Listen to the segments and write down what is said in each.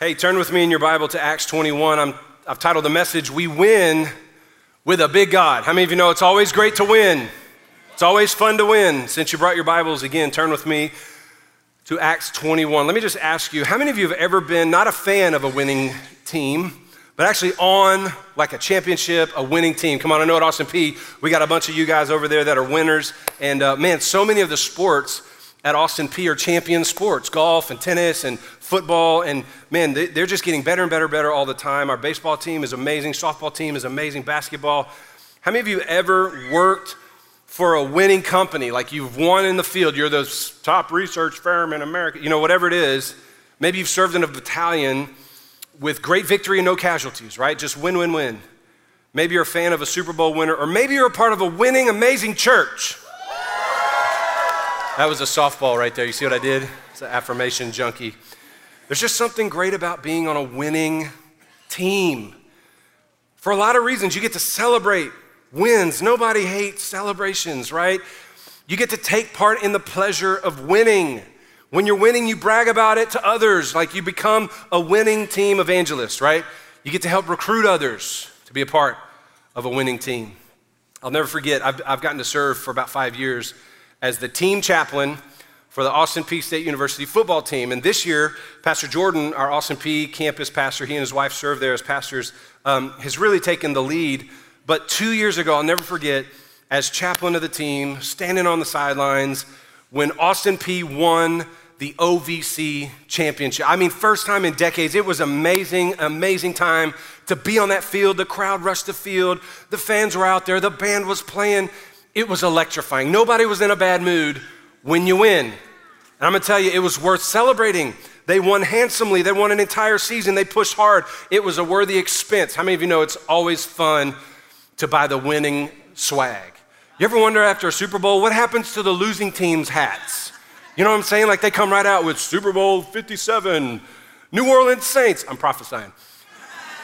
Hey, turn with me in your Bible to Acts 21. I'm, I've titled the message, We Win with a Big God. How many of you know it's always great to win? It's always fun to win. Since you brought your Bibles again, turn with me to Acts 21. Let me just ask you, how many of you have ever been not a fan of a winning team, but actually on like a championship, a winning team? Come on, I know at Austin Peay, we got a bunch of you guys over there that are winners. And uh, man, so many of the sports at Austin Peay are champion sports golf and tennis and football. And man, they're just getting better and better, better all the time. Our baseball team is amazing, softball team is amazing, basketball. How many of you ever worked for a winning company? Like you've won in the field, you're the top research firm in America, you know, whatever it is. Maybe you've served in a battalion with great victory and no casualties, right? Just win, win, win. Maybe you're a fan of a Super Bowl winner, or maybe you're a part of a winning, amazing church. That was a softball right there. You see what I did? It's an affirmation junkie. There's just something great about being on a winning team. For a lot of reasons, you get to celebrate wins. Nobody hates celebrations, right? You get to take part in the pleasure of winning. When you're winning, you brag about it to others, like you become a winning team evangelist, right? You get to help recruit others to be a part of a winning team. I'll never forget, I've, I've gotten to serve for about five years as the team chaplain for the Austin Peay State University football team. And this year, Pastor Jordan, our Austin Peay campus pastor, he and his wife serve there as pastors, um, has really taken the lead. But two years ago, I'll never forget, as chaplain of the team, standing on the sidelines, when Austin Peay won the OVC championship. I mean, first time in decades. It was amazing, amazing time to be on that field. The crowd rushed the field, the fans were out there, the band was playing. It was electrifying. Nobody was in a bad mood when you win. And I'm gonna tell you, it was worth celebrating. They won handsomely, they won an entire season, they pushed hard. It was a worthy expense. How many of you know it's always fun to buy the winning swag? You ever wonder after a Super Bowl, what happens to the losing team's hats? You know what I'm saying? Like they come right out with Super Bowl 57, New Orleans Saints. I'm prophesying.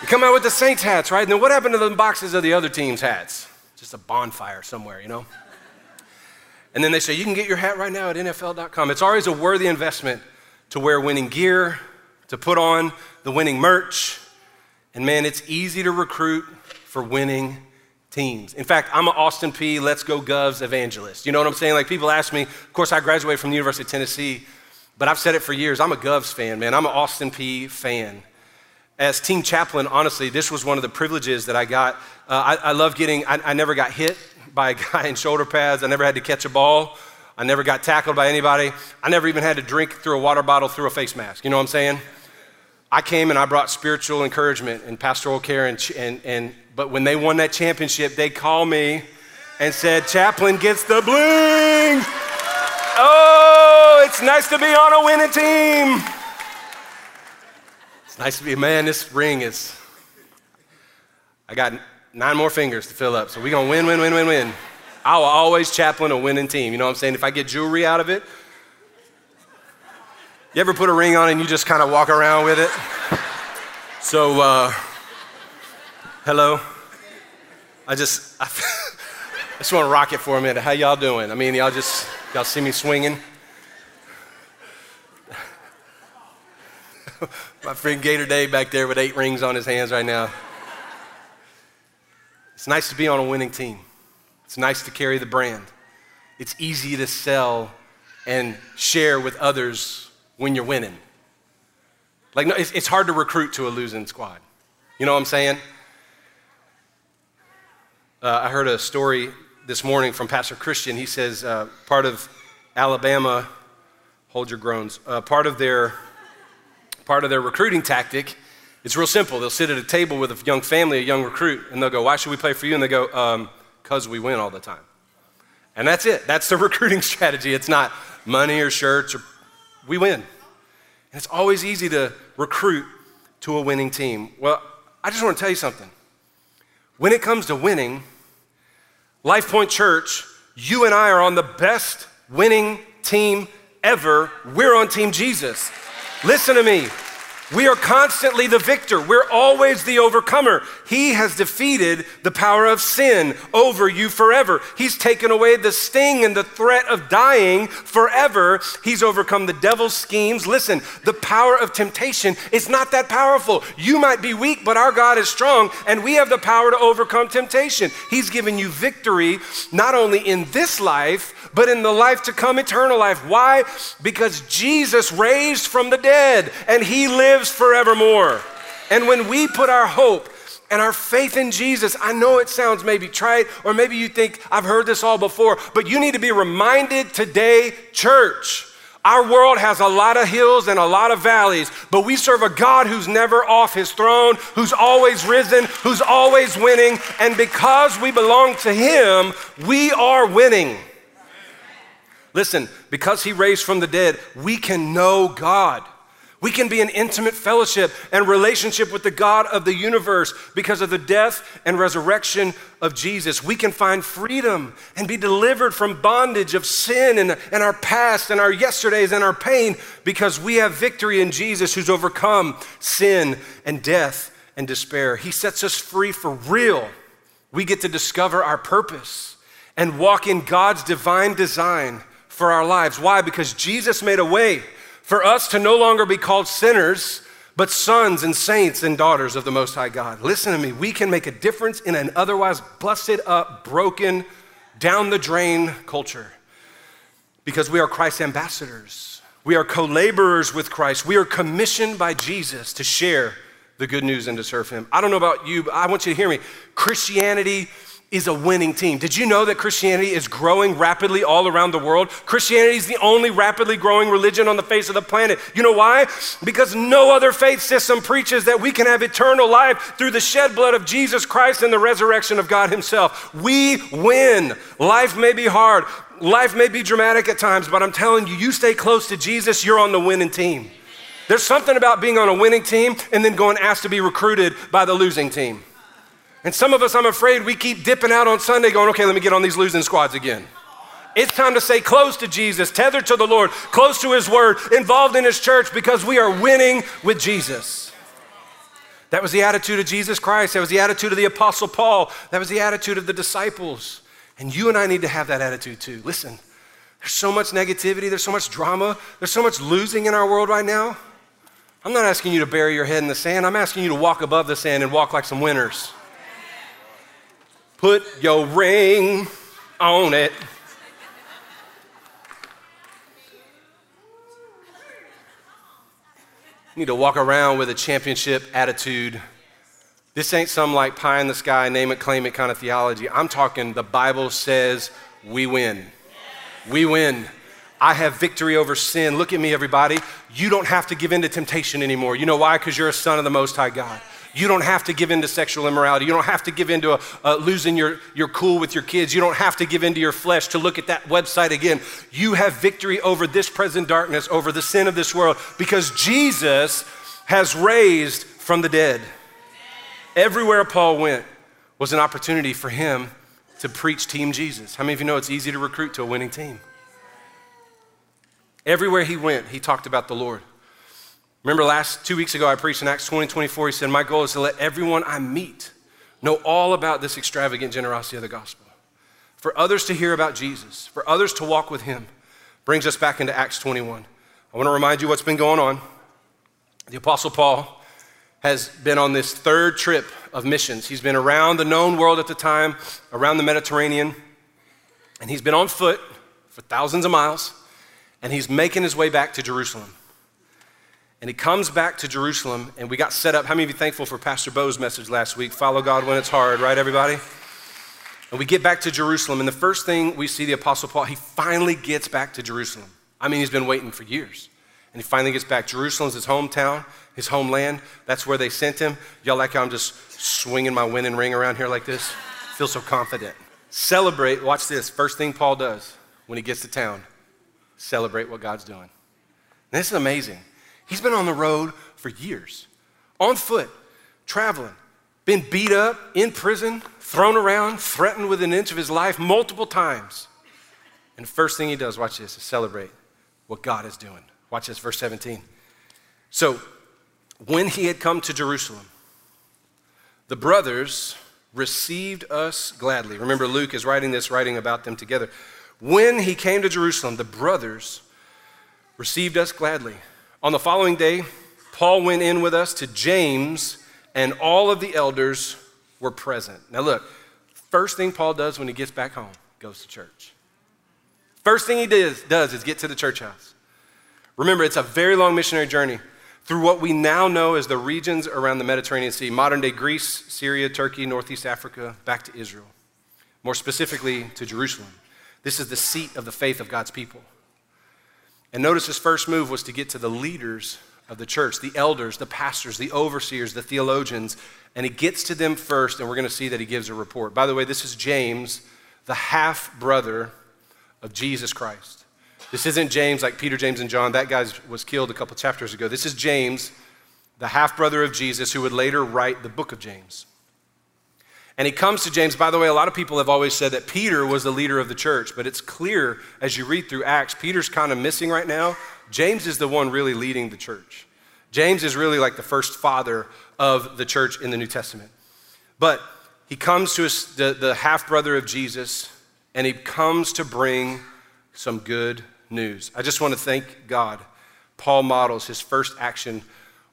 You come out with the Saints hats, right? And then what happened to the boxes of the other team's hats? Just a bonfire somewhere, you know? And then they say, you can get your hat right now at NFL.com. It's always a worthy investment to wear winning gear, to put on the winning merch. And man, it's easy to recruit for winning teams. In fact, I'm an Austin Peay Let's Go Govs evangelist. You know what I'm saying? Like people ask me, of course, I graduated from the University of Tennessee, but I've said it for years. I'm a Govs fan, man. I'm an Austin Peay fan as team chaplain, honestly, this was one of the privileges that I got. Uh, I, I, love getting, I, I, never got hit by a guy in shoulder pads. I never had to catch a ball. I never got tackled by anybody. I never even had to drink through a water bottle through a face mask. You know what I'm saying? I came and I brought spiritual encouragement and pastoral care. And, and, and but when they won that championship, they called me and said, Chaplain gets the bling. Oh, it's nice to be on a winning team. It's nice to be man. This ring is, I got nine more fingers to fill up. So we're to win, win, win, win, win. I will always chaplain a winning team. You know what I'm saying? If I get jewelry out of it, you ever put a ring on and you just kind of walk around with it? So, uh, hello. I just, I, I just want to rock it for a minute. How y'all doing? I mean, y'all just, y'all see me swinging? My friend Gator Dave back there with eight rings on his hands right now. It's nice to be on a winning team. It's nice to carry the brand. It's easy to sell and share with others when you're winning. Like, no, it's, it's hard to recruit to a losing squad. You know what I'm saying? Uh, I heard a story this morning from Pastor Christian. He says uh, part of Alabama, hold your groans, uh, part of their part of their recruiting tactic. It's real simple. They'll sit at a table with a young family, a young recruit, and they'll go, Why should we play for you? And they go, Because um, we win all the time. And that's it. That's the recruiting strategy. It's not money or shirts, or we win. And it's always easy to recruit to a winning team. Well, I just want to tell you something. When it comes to winning, Life Point Church, you and I are on the best winning team ever. We're on Team Jesus. Listen to me. We are constantly the victor. We're always the overcomer. He has defeated the power of sin over you forever. He's taken away the sting and the threat of dying forever. He's overcome the devil's schemes. Listen, the power of temptation is not that powerful. You might be weak, but our God is strong, and we have the power to overcome temptation. He's given you victory not only in this life, but in the life to come, eternal life. Why? Because Jesus raised from the dead and he lives forevermore. And when we put our hope and our faith in Jesus, I know it sounds maybe trite, or maybe you think I've heard this all before, but you need to be reminded today, church. Our world has a lot of hills and a lot of valleys, but we serve a God who's never off his throne, who's always risen, who's always winning. And because we belong to him, we are winning. Listen, because he raised from the dead, we can know God. We can be in intimate fellowship and relationship with the God of the universe because of the death and resurrection of Jesus. We can find freedom and be delivered from bondage of sin and, and our past and our yesterdays and our pain because we have victory in Jesus who's overcome sin and death and despair. He sets us free for real. We get to discover our purpose and walk in God's divine design for our lives. Why? Because Jesus made a way for us to no longer be called sinners, but sons and saints and daughters of the Most High God. Listen to me, we can make a difference in an otherwise busted up, broken, down the drain culture because we are Christ's ambassadors. We are co laborers with Christ. We are commissioned by Jesus to share the good news and to serve Him. I don't know about you, but I want you to hear me. Christianity is a winning team. Did you know that Christianity is growing rapidly all around the world? Christianity is the only rapidly growing religion on the face of the planet. You know why? Because no other faith system preaches that we can have eternal life through the shed blood of Jesus Christ and the resurrection of God Himself. We win. Life may be hard, life may be dramatic at times, but I'm telling you, you stay close to Jesus, you're on the winning team. There's something about being on a winning team and then going asked to be recruited by the losing team. And some of us, I'm afraid, we keep dipping out on Sunday going, okay, let me get on these losing squads again. It's time to stay close to Jesus, tethered to the Lord, close to His Word, involved in His church because we are winning with Jesus. That was the attitude of Jesus Christ. That was the attitude of the Apostle Paul. That was the attitude of the disciples. And you and I need to have that attitude too. Listen, there's so much negativity, there's so much drama, there's so much losing in our world right now. I'm not asking you to bury your head in the sand. I'm asking you to walk above the sand and walk like some winners. Put your ring on it. You need to walk around with a championship attitude. This ain't some like pie in the sky, name it, claim it kind of theology. I'm talking the Bible says we win. We win. I have victory over sin. Look at me, everybody. You don't have to give in to temptation anymore. You know why? Because you're a son of the Most High God. You don't have to give in to sexual immorality. You don't have to give in to a, uh, losing your, your cool with your kids. You don't have to give in to your flesh to look at that website again. You have victory over this present darkness, over the sin of this world, because Jesus has raised from the dead. Everywhere Paul went was an opportunity for him to preach Team Jesus. How many of you know it's easy to recruit to a winning team? Everywhere he went, he talked about the Lord. Remember last two weeks ago, I preached in Acts 20 24. He said, My goal is to let everyone I meet know all about this extravagant generosity of the gospel. For others to hear about Jesus, for others to walk with him, brings us back into Acts 21. I want to remind you what's been going on. The Apostle Paul has been on this third trip of missions. He's been around the known world at the time, around the Mediterranean, and he's been on foot for thousands of miles, and he's making his way back to Jerusalem. And he comes back to Jerusalem, and we got set up. How many of you thankful for Pastor Bo's message last week? Follow God when it's hard, right, everybody? And we get back to Jerusalem, and the first thing we see the Apostle Paul, he finally gets back to Jerusalem. I mean, he's been waiting for years. And he finally gets back. Jerusalem's his hometown, his homeland. That's where they sent him. Y'all like how I'm just swinging my winning ring around here like this? Feel so confident. Celebrate, watch this. First thing Paul does when he gets to town celebrate what God's doing. And this is amazing. He's been on the road for years, on foot, traveling, been beat up, in prison, thrown around, threatened with an inch of his life multiple times. And the first thing he does, watch this, is celebrate what God is doing. Watch this, verse 17. So when he had come to Jerusalem, the brothers received us gladly. Remember, Luke is writing this, writing about them together. When he came to Jerusalem, the brothers received us gladly. On the following day, Paul went in with us to James, and all of the elders were present. Now, look, first thing Paul does when he gets back home, goes to church. First thing he does, does is get to the church house. Remember, it's a very long missionary journey through what we now know as the regions around the Mediterranean Sea modern day Greece, Syria, Turkey, Northeast Africa, back to Israel, more specifically to Jerusalem. This is the seat of the faith of God's people. And notice his first move was to get to the leaders of the church, the elders, the pastors, the overseers, the theologians, and he gets to them first, and we're going to see that he gives a report. By the way, this is James, the half brother of Jesus Christ. This isn't James like Peter, James, and John. That guy was killed a couple chapters ago. This is James, the half brother of Jesus, who would later write the book of James. And he comes to James. By the way, a lot of people have always said that Peter was the leader of the church, but it's clear as you read through Acts, Peter's kind of missing right now. James is the one really leading the church. James is really like the first father of the church in the New Testament. But he comes to us, the, the half brother of Jesus, and he comes to bring some good news. I just want to thank God. Paul models his first action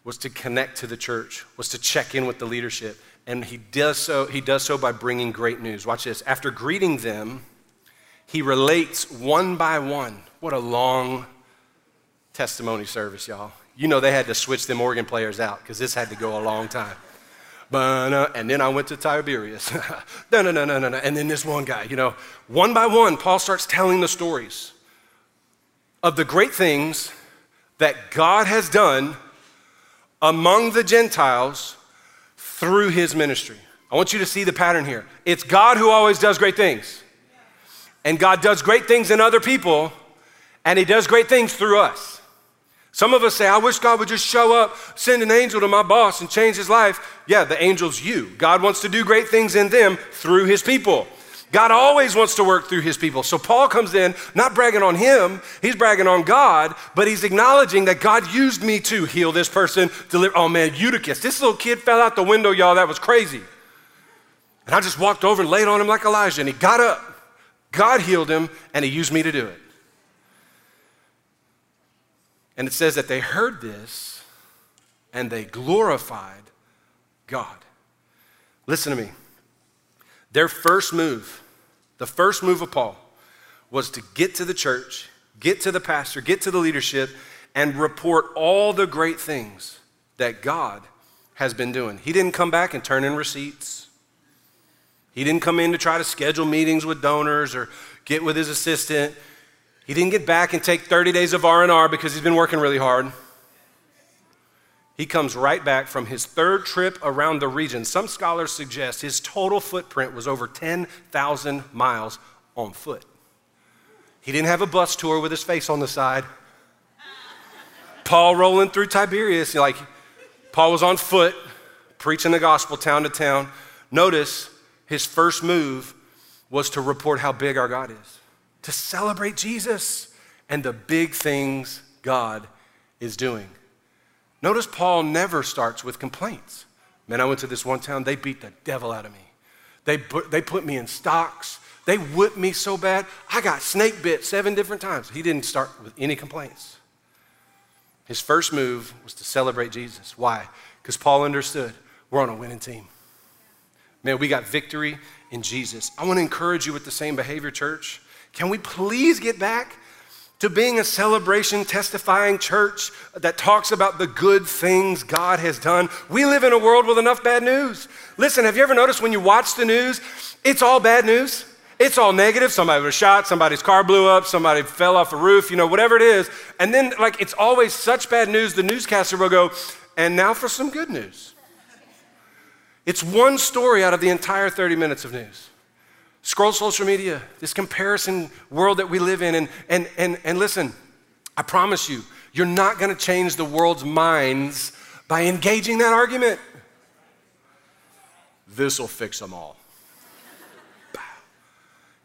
was to connect to the church, was to check in with the leadership. And he does so, he does so by bringing great news. Watch this. After greeting them, he relates one by one. What a long testimony service, y'all. You know they had to switch them organ players out because this had to go a long time. Uh, and then I went to Tiberias. no, no, no, no, no, no. And then this one guy, you know, one by one, Paul starts telling the stories of the great things that God has done among the Gentiles through his ministry. I want you to see the pattern here. It's God who always does great things. And God does great things in other people, and he does great things through us. Some of us say, I wish God would just show up, send an angel to my boss and change his life. Yeah, the angel's you. God wants to do great things in them through his people. God always wants to work through his people. So Paul comes in, not bragging on him, he's bragging on God, but he's acknowledging that God used me to heal this person, deliver. Oh man, Eutychus, this little kid fell out the window, y'all. That was crazy. And I just walked over and laid on him like Elijah, and he got up. God healed him, and he used me to do it. And it says that they heard this and they glorified God. Listen to me. Their first move, the first move of Paul, was to get to the church, get to the pastor, get to the leadership, and report all the great things that God has been doing. He didn't come back and turn in receipts. He didn't come in to try to schedule meetings with donors or get with his assistant. He didn't get back and take 30 days of R&R because he's been working really hard. He comes right back from his third trip around the region. Some scholars suggest his total footprint was over 10,000 miles on foot. He didn't have a bus tour with his face on the side. Paul rolling through Tiberias, like Paul was on foot, preaching the gospel town to town. Notice his first move was to report how big our God is to celebrate Jesus and the big things God is doing. Notice Paul never starts with complaints. Man, I went to this one town, they beat the devil out of me. They put, they put me in stocks. They whipped me so bad, I got snake bit seven different times. He didn't start with any complaints. His first move was to celebrate Jesus. Why? Because Paul understood we're on a winning team. Man, we got victory in Jesus. I want to encourage you with the same behavior, church. Can we please get back to being a celebration, testifying church that talks about the good things God has done? We live in a world with enough bad news. Listen, have you ever noticed when you watch the news, it's all bad news? It's all negative. Somebody was shot, somebody's car blew up, somebody fell off a roof, you know, whatever it is. And then, like, it's always such bad news, the newscaster will go, and now for some good news. It's one story out of the entire 30 minutes of news. Scroll social media, this comparison world that we live in. And, and, and, and listen, I promise you, you're not going to change the world's minds by engaging that argument. This will fix them all.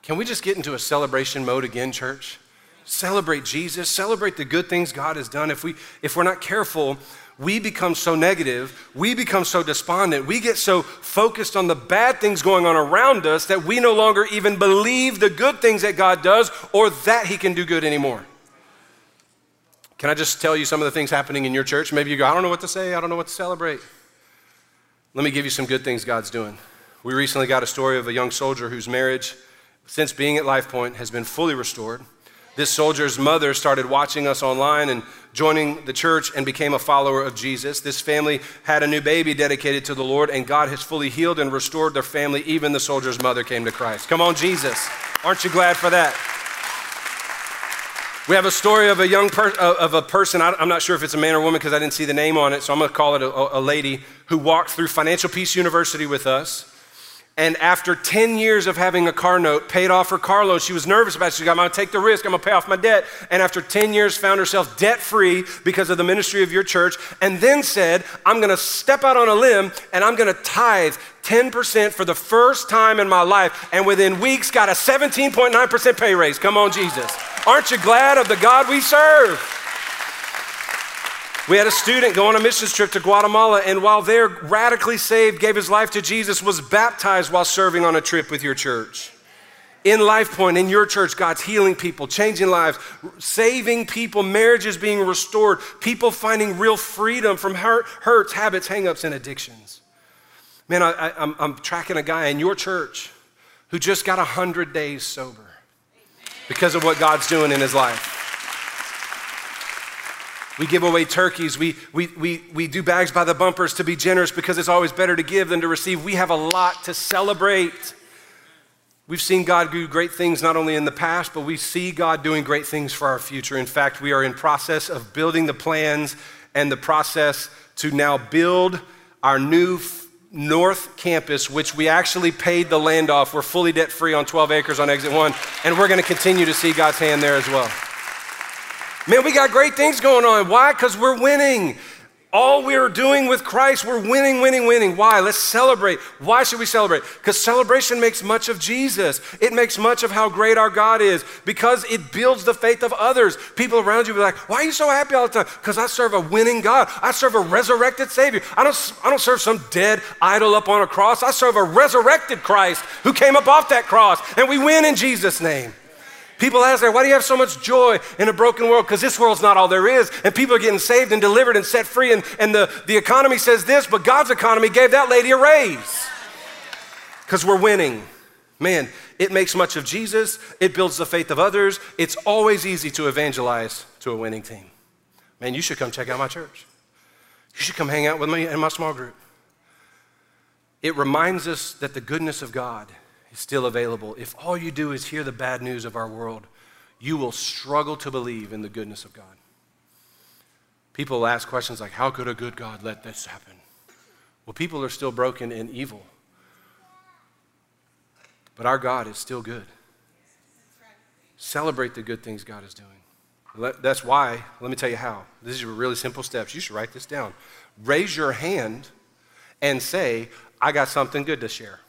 Can we just get into a celebration mode again, church? Celebrate Jesus, celebrate the good things God has done. If, we, if we're not careful, we become so negative, we become so despondent, we get so focused on the bad things going on around us that we no longer even believe the good things that God does or that He can do good anymore. Can I just tell you some of the things happening in your church? Maybe you go, I don't know what to say, I don't know what to celebrate. Let me give you some good things God's doing. We recently got a story of a young soldier whose marriage, since being at Life Point, has been fully restored. This soldier's mother started watching us online and joining the church and became a follower of Jesus. This family had a new baby dedicated to the Lord, and God has fully healed and restored their family. Even the soldier's mother came to Christ. Come on, Jesus. Aren't you glad for that? We have a story of a young per- uh, of a person. I'm not sure if it's a man or woman because I didn't see the name on it, so I'm going to call it a, a lady who walked through Financial Peace University with us and after 10 years of having a car note, paid off her car loan. She was nervous about it. She said, I'm going to take the risk. I'm going to pay off my debt. And after 10 years, found herself debt free because of the ministry of your church. And then said, I'm going to step out on a limb and I'm going to tithe 10% for the first time in my life. And within weeks, got a 17.9% pay raise. Come on, Jesus. Aren't you glad of the God we serve? We had a student go on a missions trip to Guatemala, and while there, radically saved, gave his life to Jesus, was baptized while serving on a trip with your church. In Life Point, in your church, God's healing people, changing lives, saving people, marriages being restored, people finding real freedom from hurt, hurts, habits, hangups, and addictions. Man, I, am tracking a guy in your church who just got 100 days sober because of what God's doing in his life. We give away turkeys. We, we, we, we do bags by the bumpers to be generous because it's always better to give than to receive. We have a lot to celebrate. We've seen God do great things not only in the past, but we see God doing great things for our future. In fact, we are in process of building the plans and the process to now build our new North Campus, which we actually paid the land off. We're fully debt free on 12 acres on exit one, and we're going to continue to see God's hand there as well. Man, we got great things going on. Why? Because we're winning. All we're doing with Christ, we're winning, winning, winning. Why? Let's celebrate. Why should we celebrate? Because celebration makes much of Jesus. It makes much of how great our God is because it builds the faith of others. People around you be like, why are you so happy all the time? Because I serve a winning God. I serve a resurrected Savior. I don't, I don't serve some dead idol up on a cross. I serve a resurrected Christ who came up off that cross, and we win in Jesus' name. People ask why do you have so much joy in a broken world? Because this world's not all there is. And people are getting saved and delivered and set free. And, and the, the economy says this, but God's economy gave that lady a raise. Because we're winning. Man, it makes much of Jesus. It builds the faith of others. It's always easy to evangelize to a winning team. Man, you should come check out my church. You should come hang out with me in my small group. It reminds us that the goodness of God is still available. If all you do is hear the bad news of our world, you will struggle to believe in the goodness of God. People ask questions like, How could a good God let this happen? Well, people are still broken and evil. But our God is still good. Celebrate the good things God is doing. That's why, let me tell you how. These are really simple steps. You should write this down. Raise your hand and say, I got something good to share.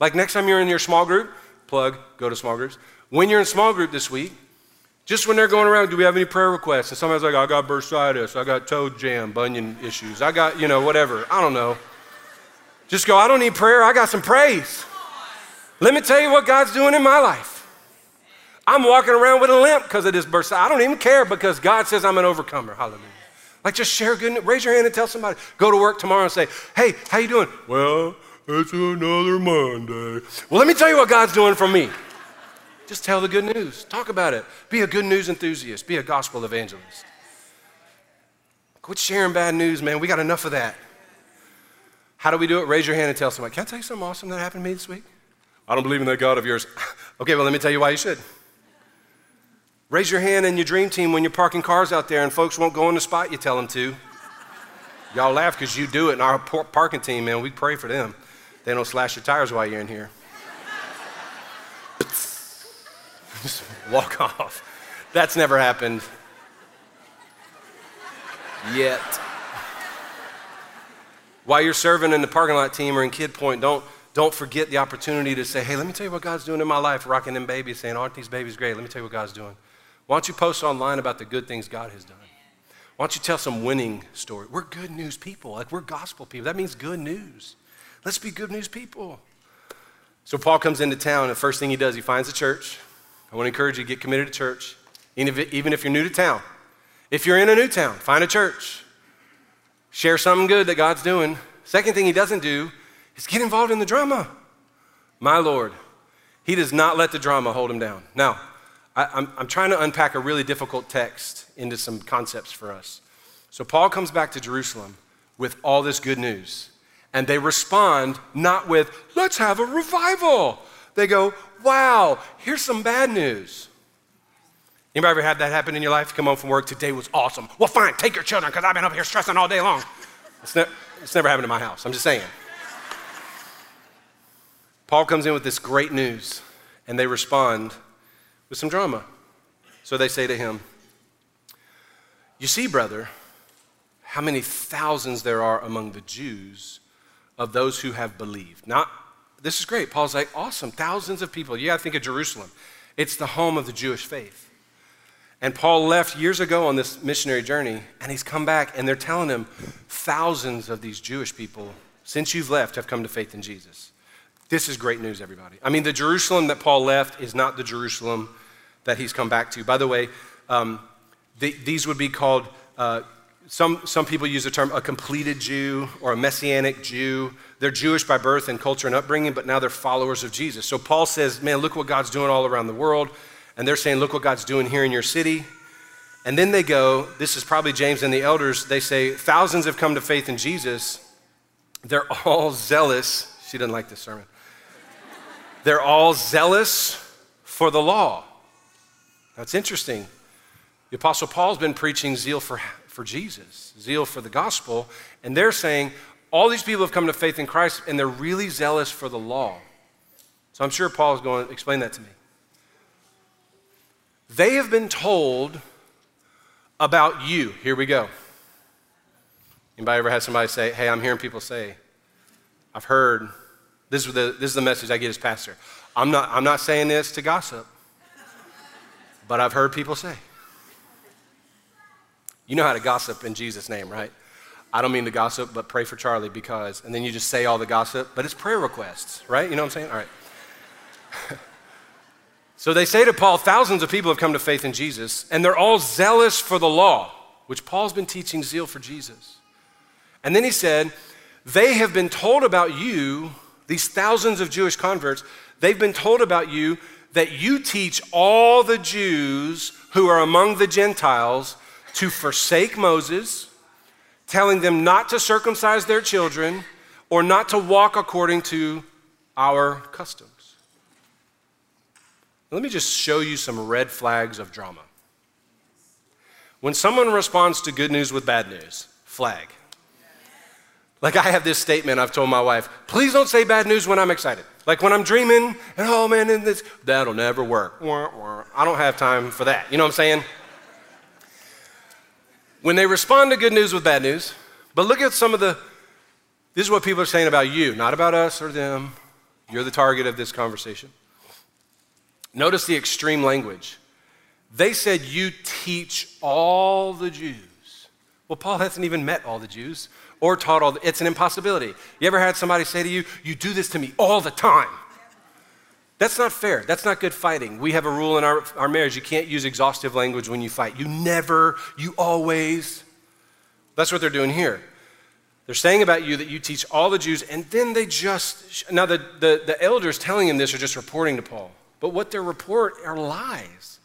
Like next time you're in your small group, plug, go to small groups. When you're in small group this week, just when they're going around, do we have any prayer requests? And somebody's like, I got bursitis, I got toe jam, bunion issues, I got, you know, whatever. I don't know. Just go, I don't need prayer, I got some praise. Let me tell you what God's doing in my life. I'm walking around with a limp because of this bursitis. I don't even care because God says I'm an overcomer. Hallelujah. Like just share good news. Raise your hand and tell somebody. Go to work tomorrow and say, hey, how you doing? Well, it's another Monday. Well, let me tell you what God's doing for me. Just tell the good news. Talk about it. Be a good news enthusiast. Be a gospel evangelist. Quit sharing bad news, man. We got enough of that. How do we do it? Raise your hand and tell somebody, Can I tell you something awesome that happened to me this week? I don't believe in that God of yours. okay, well, let me tell you why you should. Raise your hand in your dream team when you're parking cars out there and folks won't go in the spot you tell them to. Y'all laugh because you do it in our parking team, man. We pray for them. They don't slash your tires while you're in here. Just walk off. That's never happened yet. While you're serving in the parking lot team or in Kid Point, don't, don't forget the opportunity to say, hey, let me tell you what God's doing in my life, rocking them babies, saying, aren't these babies great? Let me tell you what God's doing. Why don't you post online about the good things God has done? Why don't you tell some winning story? We're good news people. Like we're gospel people. That means good news. Let's be good news people. So Paul comes into town, and the first thing he does, he finds a church. I want to encourage you to get committed to church, even if you're new to town. If you're in a new town, find a church. Share something good that God's doing. Second thing he doesn't do is get involved in the drama. My Lord, he does not let the drama hold him down. Now, I, am trying to unpack a really difficult text into some concepts for us. So, Paul comes back to Jerusalem with all this good news, and they respond not with, let's have a revival. They go, wow, here's some bad news. Anybody ever had that happen in your life? Come home from work, today was awesome. Well, fine, take your children, because I've been up here stressing all day long. It's, ne- it's never happened in my house, I'm just saying. Paul comes in with this great news, and they respond with some drama. So they say to him, You see, brother, how many thousands there are among the Jews of those who have believed. Not, this is great. Paul's like, awesome, thousands of people. You got to think of Jerusalem. It's the home of the Jewish faith. And Paul left years ago on this missionary journey, and he's come back, and they're telling him thousands of these Jewish people, since you've left, have come to faith in Jesus. This is great news, everybody. I mean, the Jerusalem that Paul left is not the Jerusalem that he's come back to. By the way, um, the, these would be called, uh, some, some people use the term a completed Jew or a messianic Jew. They're Jewish by birth and culture and upbringing, but now they're followers of Jesus. So Paul says, man, look what God's doing all around the world. And they're saying, look what God's doing here in your city. And then they go, this is probably James and the elders, they say, thousands have come to faith in Jesus. They're all zealous. She doesn't like this sermon. They're all zealous for the law. That's interesting. The Apostle Paul's been preaching zeal for, for Jesus, zeal for the gospel, and they're saying all these people have come to faith in Christ and they're really zealous for the law. So I'm sure Paul is going to explain that to me. They have been told about you. Here we go. Anybody ever had somebody say, Hey, I'm hearing people say, I've heard this is the, this is the message I get as pastor. I'm not, I'm not saying this to gossip, but I've heard people say. You know how to gossip in Jesus' name, right? I don't mean to gossip, but pray for Charlie because, and then you just say all the gossip, but it's prayer requests, right? You know what I'm saying? All right. so they say to Paul, thousands of people have come to faith in Jesus, and they're all zealous for the law, which Paul's been teaching zeal for Jesus. And then he said, they have been told about you these thousands of Jewish converts, they've been told about you that you teach all the Jews who are among the Gentiles to forsake Moses, telling them not to circumcise their children or not to walk according to our customs. Let me just show you some red flags of drama. When someone responds to good news with bad news, flag. Like I have this statement I've told my wife, please don't say bad news when I'm excited. Like when I'm dreaming and oh man, and this, that'll never work. I don't have time for that. You know what I'm saying? When they respond to good news with bad news, but look at some of the, this is what people are saying about you, not about us or them. You're the target of this conversation. Notice the extreme language. They said, You teach all the Jews. Well, Paul hasn't even met all the Jews or taught all the, it's an impossibility. You ever had somebody say to you, You do this to me all the time? That's not fair. That's not good fighting. We have a rule in our, our marriage you can't use exhaustive language when you fight. You never, you always. That's what they're doing here. They're saying about you that you teach all the Jews, and then they just, now the, the, the elders telling him this are just reporting to Paul. But what they report are lies.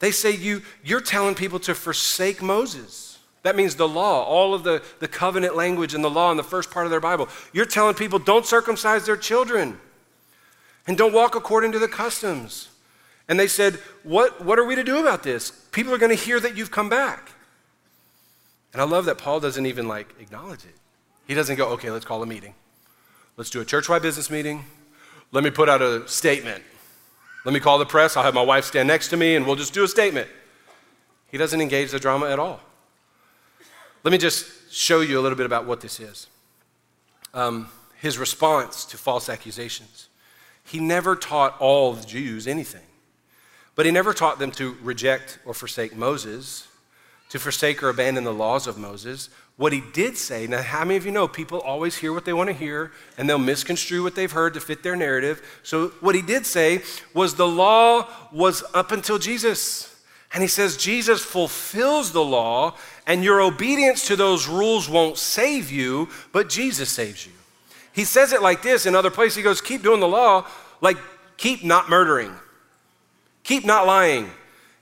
They say you, you're telling people to forsake Moses. That means the law, all of the, the covenant language and the law in the first part of their Bible. You're telling people don't circumcise their children and don't walk according to the customs. And they said, What, what are we to do about this? People are going to hear that you've come back. And I love that Paul doesn't even like acknowledge it. He doesn't go, okay, let's call a meeting. Let's do a church-wide business meeting. Let me put out a statement. Let me call the press. I'll have my wife stand next to me and we'll just do a statement. He doesn't engage the drama at all. Let me just show you a little bit about what this is. Um, his response to false accusations. He never taught all the Jews anything, but he never taught them to reject or forsake Moses, to forsake or abandon the laws of Moses. What he did say, now, how many of you know people always hear what they want to hear and they'll misconstrue what they've heard to fit their narrative? So, what he did say was the law was up until Jesus. And he says Jesus fulfills the law, and your obedience to those rules won't save you, but Jesus saves you. He says it like this in other places. He goes, Keep doing the law, like keep not murdering, keep not lying,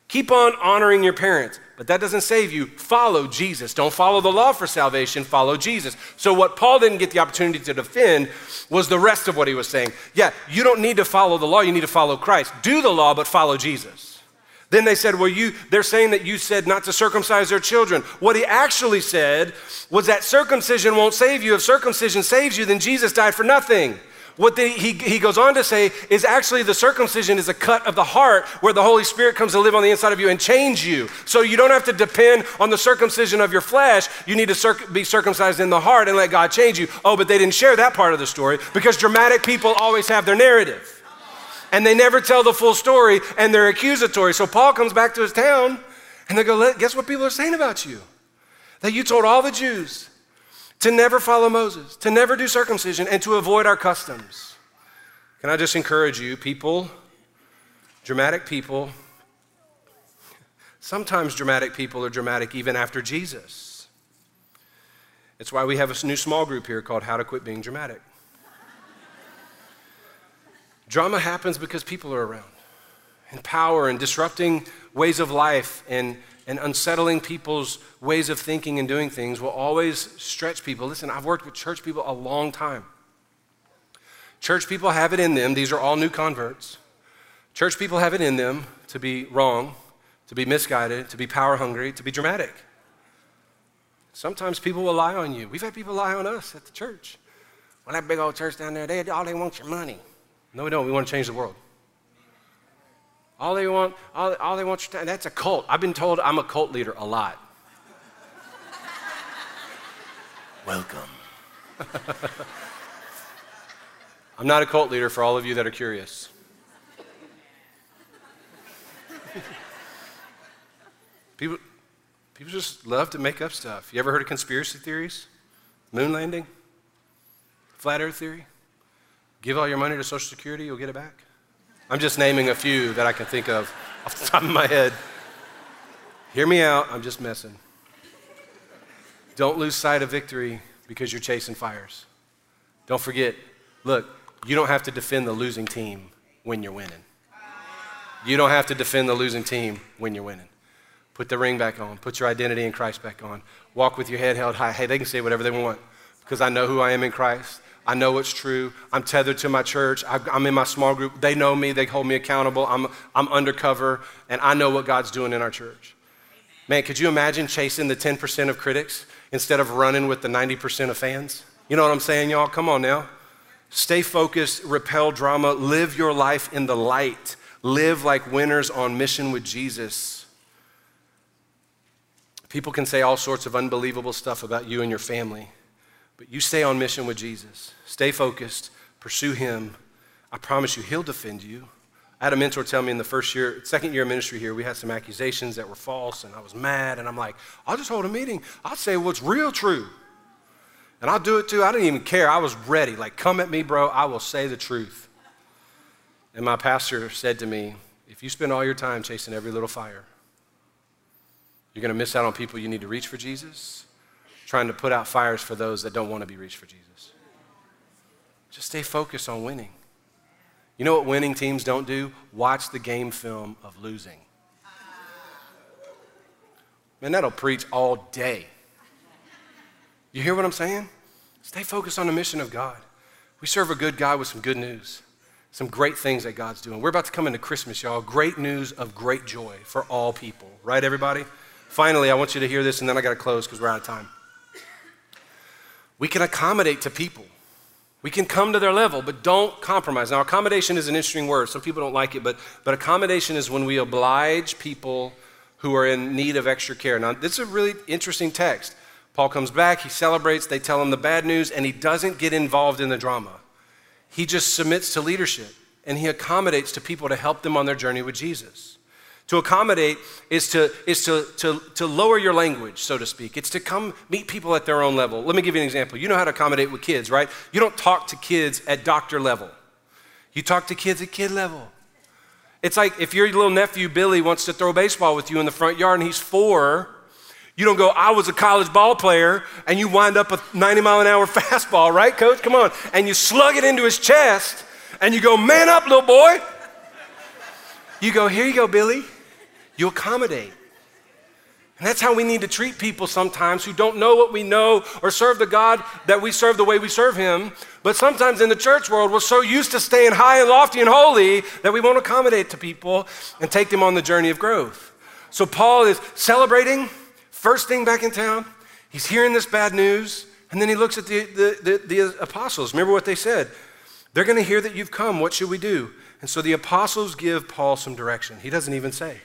keep on honoring your parents but that doesn't save you. Follow Jesus. Don't follow the law for salvation, follow Jesus. So, what Paul didn't get the opportunity to defend was the rest of what he was saying. Yeah, you don't need to follow the law, you need to follow Christ. Do the law, but follow Jesus. Then they said, Well, you, they're saying that you said not to circumcise their children. What he actually said was that circumcision won't save you. If circumcision saves you, then Jesus died for nothing. What he, he goes on to say is actually the circumcision is a cut of the heart where the Holy Spirit comes to live on the inside of you and change you. So you don't have to depend on the circumcision of your flesh. You need to circ- be circumcised in the heart and let God change you. Oh, but they didn't share that part of the story because dramatic people always have their narrative. And they never tell the full story and they're accusatory. So Paul comes back to his town and they go, Guess what people are saying about you? That you told all the Jews to never follow Moses, to never do circumcision, and to avoid our customs. Can I just encourage you, people, dramatic people, sometimes dramatic people are dramatic even after Jesus. It's why we have a new small group here called How to Quit Being Dramatic. Drama happens because people are around, and power, and disrupting ways of life, and and unsettling people's ways of thinking and doing things will always stretch people. Listen, I've worked with church people a long time. Church people have it in them, these are all new converts. Church people have it in them to be wrong, to be misguided, to be power hungry, to be dramatic. Sometimes people will lie on you. We've had people lie on us at the church. Well, that big old church down there, they, all they want your money. No, we don't. We want to change the world. All they want, all, all they want you to, that's a cult. I've been told I'm a cult leader a lot. Welcome. I'm not a cult leader for all of you that are curious. people, people just love to make up stuff. You ever heard of conspiracy theories? Moon landing? Flat earth theory? Give all your money to Social Security, you'll get it back? I'm just naming a few that I can think of off the top of my head. Hear me out, I'm just messing. Don't lose sight of victory because you're chasing fires. Don't forget, look, you don't have to defend the losing team when you're winning. You don't have to defend the losing team when you're winning. Put the ring back on. Put your identity in Christ back on. Walk with your head held high. Hey, they can say whatever they want because I know who I am in Christ. I know it's true. I'm tethered to my church. I'm in my small group. They know me. They hold me accountable. I'm, I'm undercover, and I know what God's doing in our church. Man, could you imagine chasing the 10% of critics instead of running with the 90% of fans? You know what I'm saying, y'all? Come on now. Stay focused, repel drama, live your life in the light, live like winners on mission with Jesus. People can say all sorts of unbelievable stuff about you and your family. But you stay on mission with Jesus. Stay focused, pursue Him. I promise you, He'll defend you. I had a mentor tell me in the first year, second year of ministry here, we had some accusations that were false, and I was mad, and I'm like, I'll just hold a meeting. I'll say what's real true. And I'll do it too. I didn't even care. I was ready. Like, come at me, bro. I will say the truth. And my pastor said to me, if you spend all your time chasing every little fire, you're going to miss out on people you need to reach for Jesus trying to put out fires for those that don't want to be reached for Jesus. Just stay focused on winning. You know what winning teams don't do? Watch the game film of losing. Man, that'll preach all day. You hear what I'm saying? Stay focused on the mission of God. We serve a good God with some good news, some great things that God's doing. We're about to come into Christmas, y'all. Great news of great joy for all people, right, everybody? Finally, I want you to hear this, and then I got to close because we're out of time. We can accommodate to people. We can come to their level, but don't compromise. Now, accommodation is an interesting word. Some people don't like it, but, but accommodation is when we oblige people who are in need of extra care. Now, this is a really interesting text. Paul comes back, he celebrates, they tell him the bad news, and he doesn't get involved in the drama. He just submits to leadership and he accommodates to people to help them on their journey with Jesus. To accommodate is to, is to, to, to lower your language, so to speak. It's to come meet people at their own level. Let me give you an example. You know how to accommodate with kids, right? You don't talk to kids at doctor level, you talk to kids at kid level. It's like if your little nephew Billy wants to throw baseball with you in the front yard and he's four, you don't go, I was a college ball player, and you wind up a 90 mile an hour fastball, right, coach? Come on. And you slug it into his chest, and you go, Man up, little boy. You go, Here you go, Billy. You accommodate. And that's how we need to treat people sometimes who don't know what we know or serve the God that we serve the way we serve Him. But sometimes in the church world, we're so used to staying high and lofty and holy that we won't accommodate to people and take them on the journey of growth. So Paul is celebrating, first thing back in town. He's hearing this bad news, and then he looks at the, the, the, the apostles. Remember what they said? They're going to hear that you've come. What should we do? And so the apostles give Paul some direction. He doesn't even say.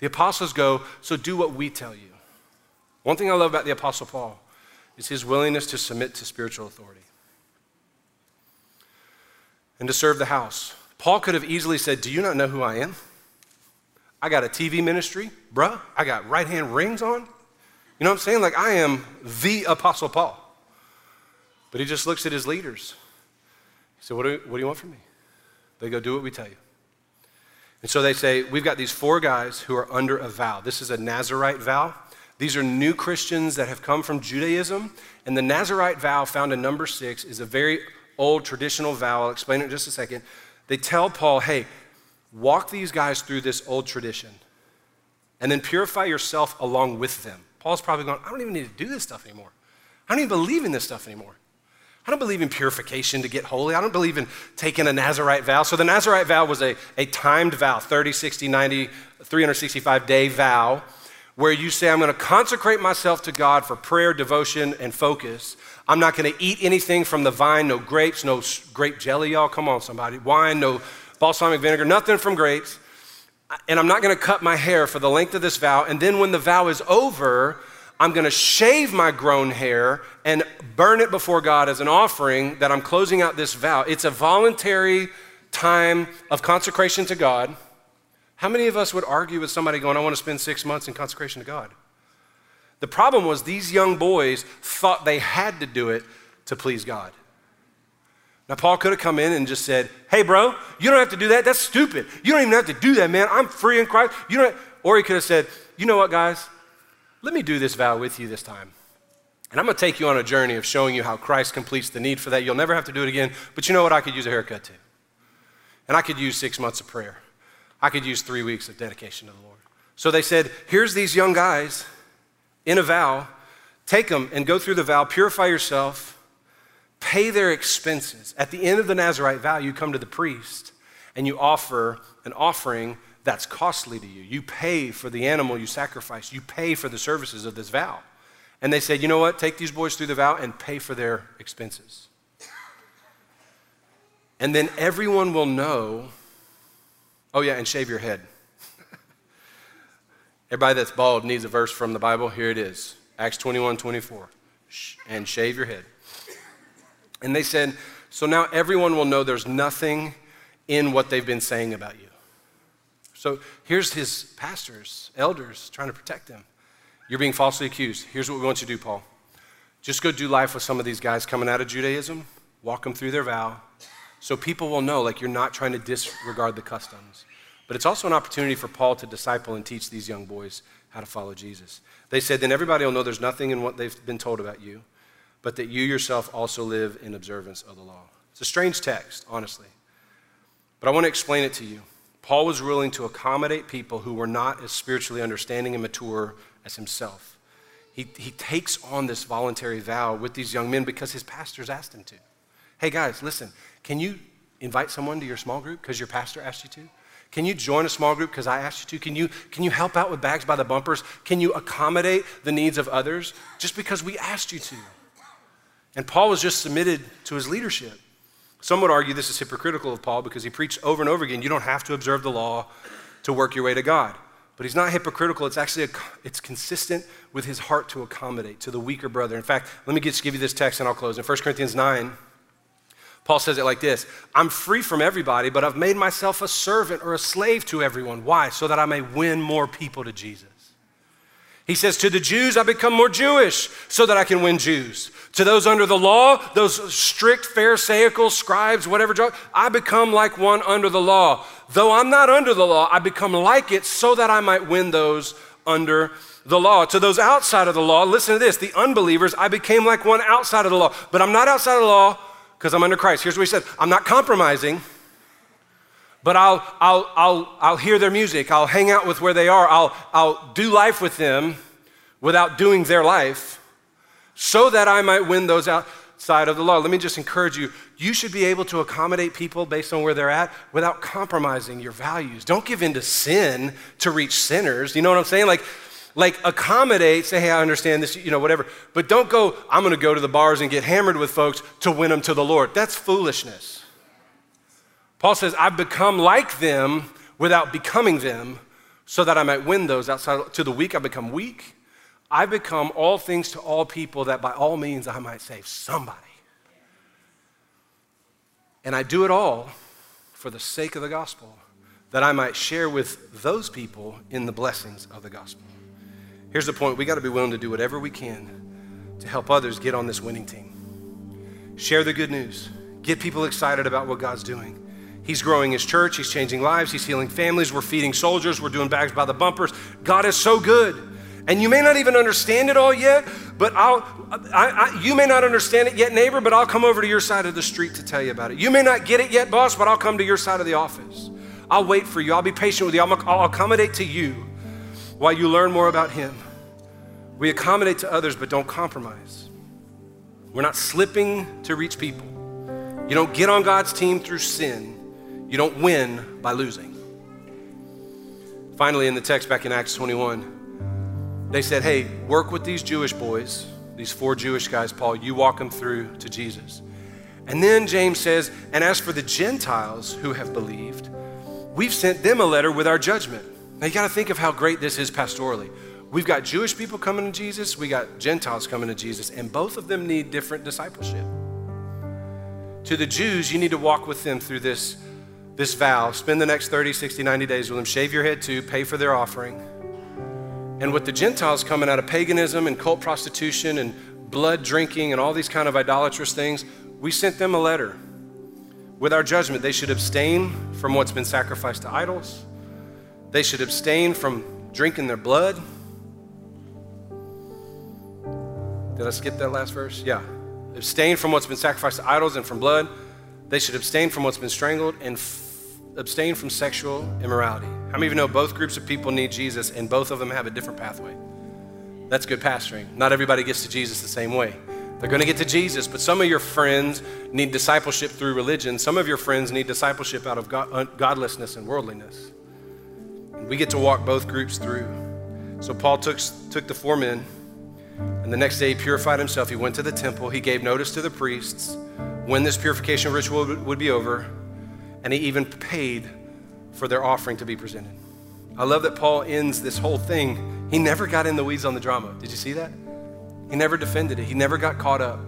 The apostles go, So do what we tell you. One thing I love about the apostle Paul is his willingness to submit to spiritual authority and to serve the house. Paul could have easily said, Do you not know who I am? I got a TV ministry, bruh. I got right hand rings on. You know what I'm saying? Like, I am the Apostle Paul. But he just looks at his leaders. He said, What do, what do you want from me? They go, Do what we tell you. And so they say, We've got these four guys who are under a vow. This is a Nazarite vow. These are new Christians that have come from Judaism. And the Nazarite vow, found in number six, is a very old traditional vow. I'll explain it in just a second. They tell Paul, Hey, walk these guys through this old tradition and then purify yourself along with them. Paul's probably going, I don't even need to do this stuff anymore. I don't even believe in this stuff anymore. I don't believe in purification to get holy. I don't believe in taking a Nazarite vow. So the Nazarite vow was a, a timed vow 30, 60, 90, 365 day vow where you say, I'm going to consecrate myself to God for prayer, devotion, and focus. I'm not going to eat anything from the vine, no grapes, no grape jelly, y'all. Come on, somebody. Wine, no balsamic vinegar, nothing from grapes. And I'm not going to cut my hair for the length of this vow. And then when the vow is over, I'm going to shave my grown hair and burn it before God as an offering that I'm closing out this vow. It's a voluntary time of consecration to God. How many of us would argue with somebody going, I want to spend six months in consecration to God? The problem was these young boys thought they had to do it to please God. Now, Paul could have come in and just said, Hey, bro, you don't have to do that. That's stupid. You don't even have to do that, man. I'm free in Christ. You don't. Or he could have said, You know what, guys? Let me do this vow with you this time. And I'm going to take you on a journey of showing you how Christ completes the need for that. You'll never have to do it again. But you know what? I could use a haircut too. And I could use six months of prayer. I could use three weeks of dedication to the Lord. So they said, Here's these young guys in a vow. Take them and go through the vow, purify yourself, pay their expenses. At the end of the Nazarite vow, you come to the priest and you offer an offering that's costly to you. You pay for the animal you sacrifice, you pay for the services of this vow. And they said, you know what? Take these boys through the vow and pay for their expenses. And then everyone will know. Oh, yeah, and shave your head. Everybody that's bald needs a verse from the Bible. Here it is Acts 21 24. And shave your head. And they said, So now everyone will know there's nothing in what they've been saying about you. So here's his pastors, elders trying to protect him. You're being falsely accused. Here's what we want you to do, Paul. Just go do life with some of these guys coming out of Judaism, walk them through their vow, so people will know, like, you're not trying to disregard the customs. But it's also an opportunity for Paul to disciple and teach these young boys how to follow Jesus. They said, then everybody will know there's nothing in what they've been told about you, but that you yourself also live in observance of the law. It's a strange text, honestly. But I want to explain it to you. Paul was willing to accommodate people who were not as spiritually understanding and mature as himself. He, he takes on this voluntary vow with these young men because his pastors asked him to. Hey, guys, listen, can you invite someone to your small group because your pastor asked you to? Can you join a small group because I asked you to? Can you, can you help out with bags by the bumpers? Can you accommodate the needs of others just because we asked you to? And Paul was just submitted to his leadership. Some would argue this is hypocritical of Paul because he preached over and over again you don't have to observe the law to work your way to God. But he's not hypocritical. It's actually a, it's consistent with his heart to accommodate to the weaker brother. In fact, let me just give you this text and I'll close. In 1 Corinthians 9, Paul says it like this I'm free from everybody, but I've made myself a servant or a slave to everyone. Why? So that I may win more people to Jesus. He says, To the Jews, I become more Jewish so that I can win Jews. To those under the law, those strict Pharisaical scribes, whatever, I become like one under the law. Though I'm not under the law, I become like it so that I might win those under the law. To those outside of the law, listen to this the unbelievers, I became like one outside of the law. But I'm not outside of the law because I'm under Christ. Here's what he said I'm not compromising, but I'll, I'll, I'll, I'll hear their music. I'll hang out with where they are. I'll, I'll do life with them without doing their life so that I might win those outside of the law. Let me just encourage you you should be able to accommodate people based on where they're at without compromising your values. Don't give in to sin to reach sinners. You know what I'm saying? Like, like accommodate, say, hey, I understand this, you know, whatever. But don't go, I'm going to go to the bars and get hammered with folks to win them to the Lord. That's foolishness. Paul says, I've become like them without becoming them so that I might win those outside. To the weak, I become weak. I become all things to all people that by all means I might save somebody. And I do it all for the sake of the gospel, that I might share with those people in the blessings of the gospel. Here's the point we got to be willing to do whatever we can to help others get on this winning team. Share the good news, get people excited about what God's doing. He's growing his church, he's changing lives, he's healing families, we're feeding soldiers, we're doing bags by the bumpers. God is so good. And you may not even understand it all yet, but I'll, I, I, you may not understand it yet, neighbor, but I'll come over to your side of the street to tell you about it. You may not get it yet, boss, but I'll come to your side of the office. I'll wait for you. I'll be patient with you. I'll, I'll accommodate to you while you learn more about Him. We accommodate to others, but don't compromise. We're not slipping to reach people. You don't get on God's team through sin, you don't win by losing. Finally, in the text back in Acts 21, they said, Hey, work with these Jewish boys, these four Jewish guys, Paul, you walk them through to Jesus. And then James says, And as for the Gentiles who have believed, we've sent them a letter with our judgment. Now you got to think of how great this is pastorally. We've got Jewish people coming to Jesus, we got Gentiles coming to Jesus, and both of them need different discipleship. To the Jews, you need to walk with them through this, this vow. Spend the next 30, 60, 90 days with them. Shave your head too, pay for their offering. And with the Gentiles coming out of paganism and cult prostitution and blood drinking and all these kind of idolatrous things, we sent them a letter with our judgment. They should abstain from what's been sacrificed to idols. They should abstain from drinking their blood. Did I skip that last verse? Yeah. Abstain from what's been sacrificed to idols and from blood. They should abstain from what's been strangled and abstain from sexual immorality. How many of you know both groups of people need Jesus and both of them have a different pathway? That's good pastoring. Not everybody gets to Jesus the same way. They're going to get to Jesus, but some of your friends need discipleship through religion. Some of your friends need discipleship out of God, godlessness and worldliness. We get to walk both groups through. So Paul took, took the four men, and the next day he purified himself. He went to the temple. He gave notice to the priests when this purification ritual would be over, and he even paid for their offering to be presented. I love that Paul ends this whole thing. He never got in the weeds on the drama. Did you see that? He never defended it, he never got caught up.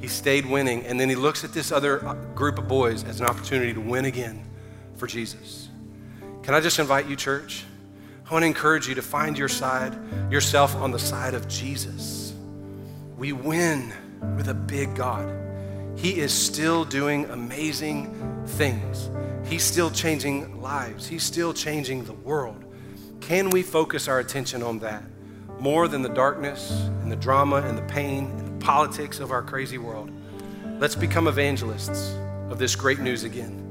He stayed winning, and then he looks at this other group of boys as an opportunity to win again for Jesus. Can I just invite you, church? I want to encourage you to find your side, yourself on the side of Jesus. We win with a big God. He is still doing amazing things. He's still changing lives. He's still changing the world. Can we focus our attention on that more than the darkness and the drama and the pain and the politics of our crazy world? Let's become evangelists of this great news again.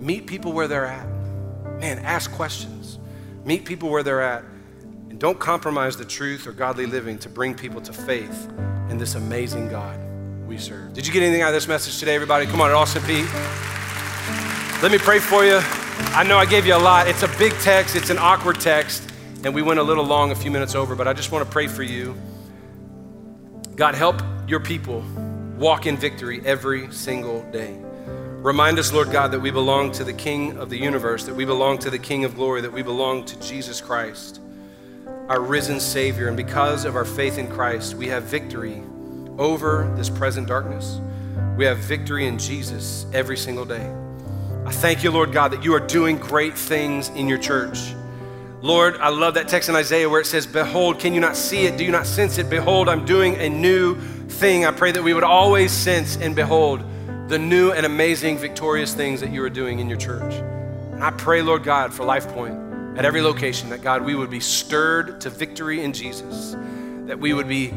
Meet people where they're at man, ask questions, meet people where they're at, and don't compromise the truth or godly living to bring people to faith in this amazing God we serve. Did you get anything out of this message today, everybody? Come on, Austin Peay. Let me pray for you. I know I gave you a lot. It's a big text, it's an awkward text, and we went a little long, a few minutes over, but I just want to pray for you. God, help your people walk in victory every single day. Remind us, Lord God, that we belong to the King of the universe, that we belong to the King of glory, that we belong to Jesus Christ, our risen Savior. And because of our faith in Christ, we have victory over this present darkness. we have victory in Jesus every single day. I thank you, Lord God, that you are doing great things in your church. Lord, I love that text in Isaiah where it says, Behold, can you not see it? Do you not sense it? Behold, I'm doing a new thing. I pray that we would always sense and behold the new and amazing, victorious things that you are doing in your church. And I pray, Lord God, for Life Point at every location that God, we would be stirred to victory in Jesus, that we would be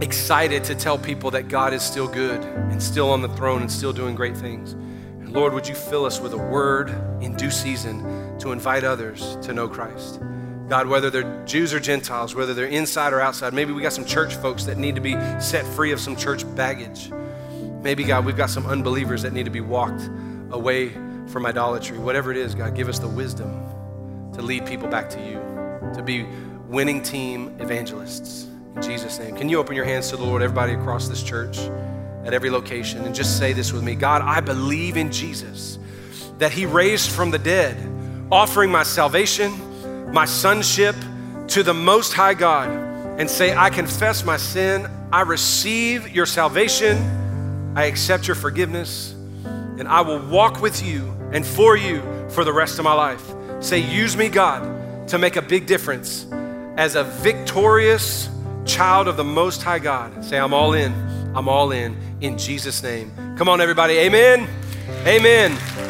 excited to tell people that God is still good and still on the throne and still doing great things. And Lord, would you fill us with a word in due season to invite others to know Christ? God, whether they're Jews or Gentiles, whether they're inside or outside, maybe we got some church folks that need to be set free of some church baggage. Maybe, God, we've got some unbelievers that need to be walked away from idolatry. Whatever it is, God, give us the wisdom to lead people back to you, to be winning team evangelists. In Jesus' name. Can you open your hands to the Lord, everybody across this church, at every location, and just say this with me God, I believe in Jesus, that He raised from the dead, offering my salvation, my sonship to the Most High God, and say, I confess my sin, I receive your salvation, I accept your forgiveness, and I will walk with you and for you for the rest of my life. Say, use me, God, to make a big difference as a victorious child of the Most High God. Say, I'm all in. I'm all in in Jesus' name. Come on, everybody. Amen. Amen.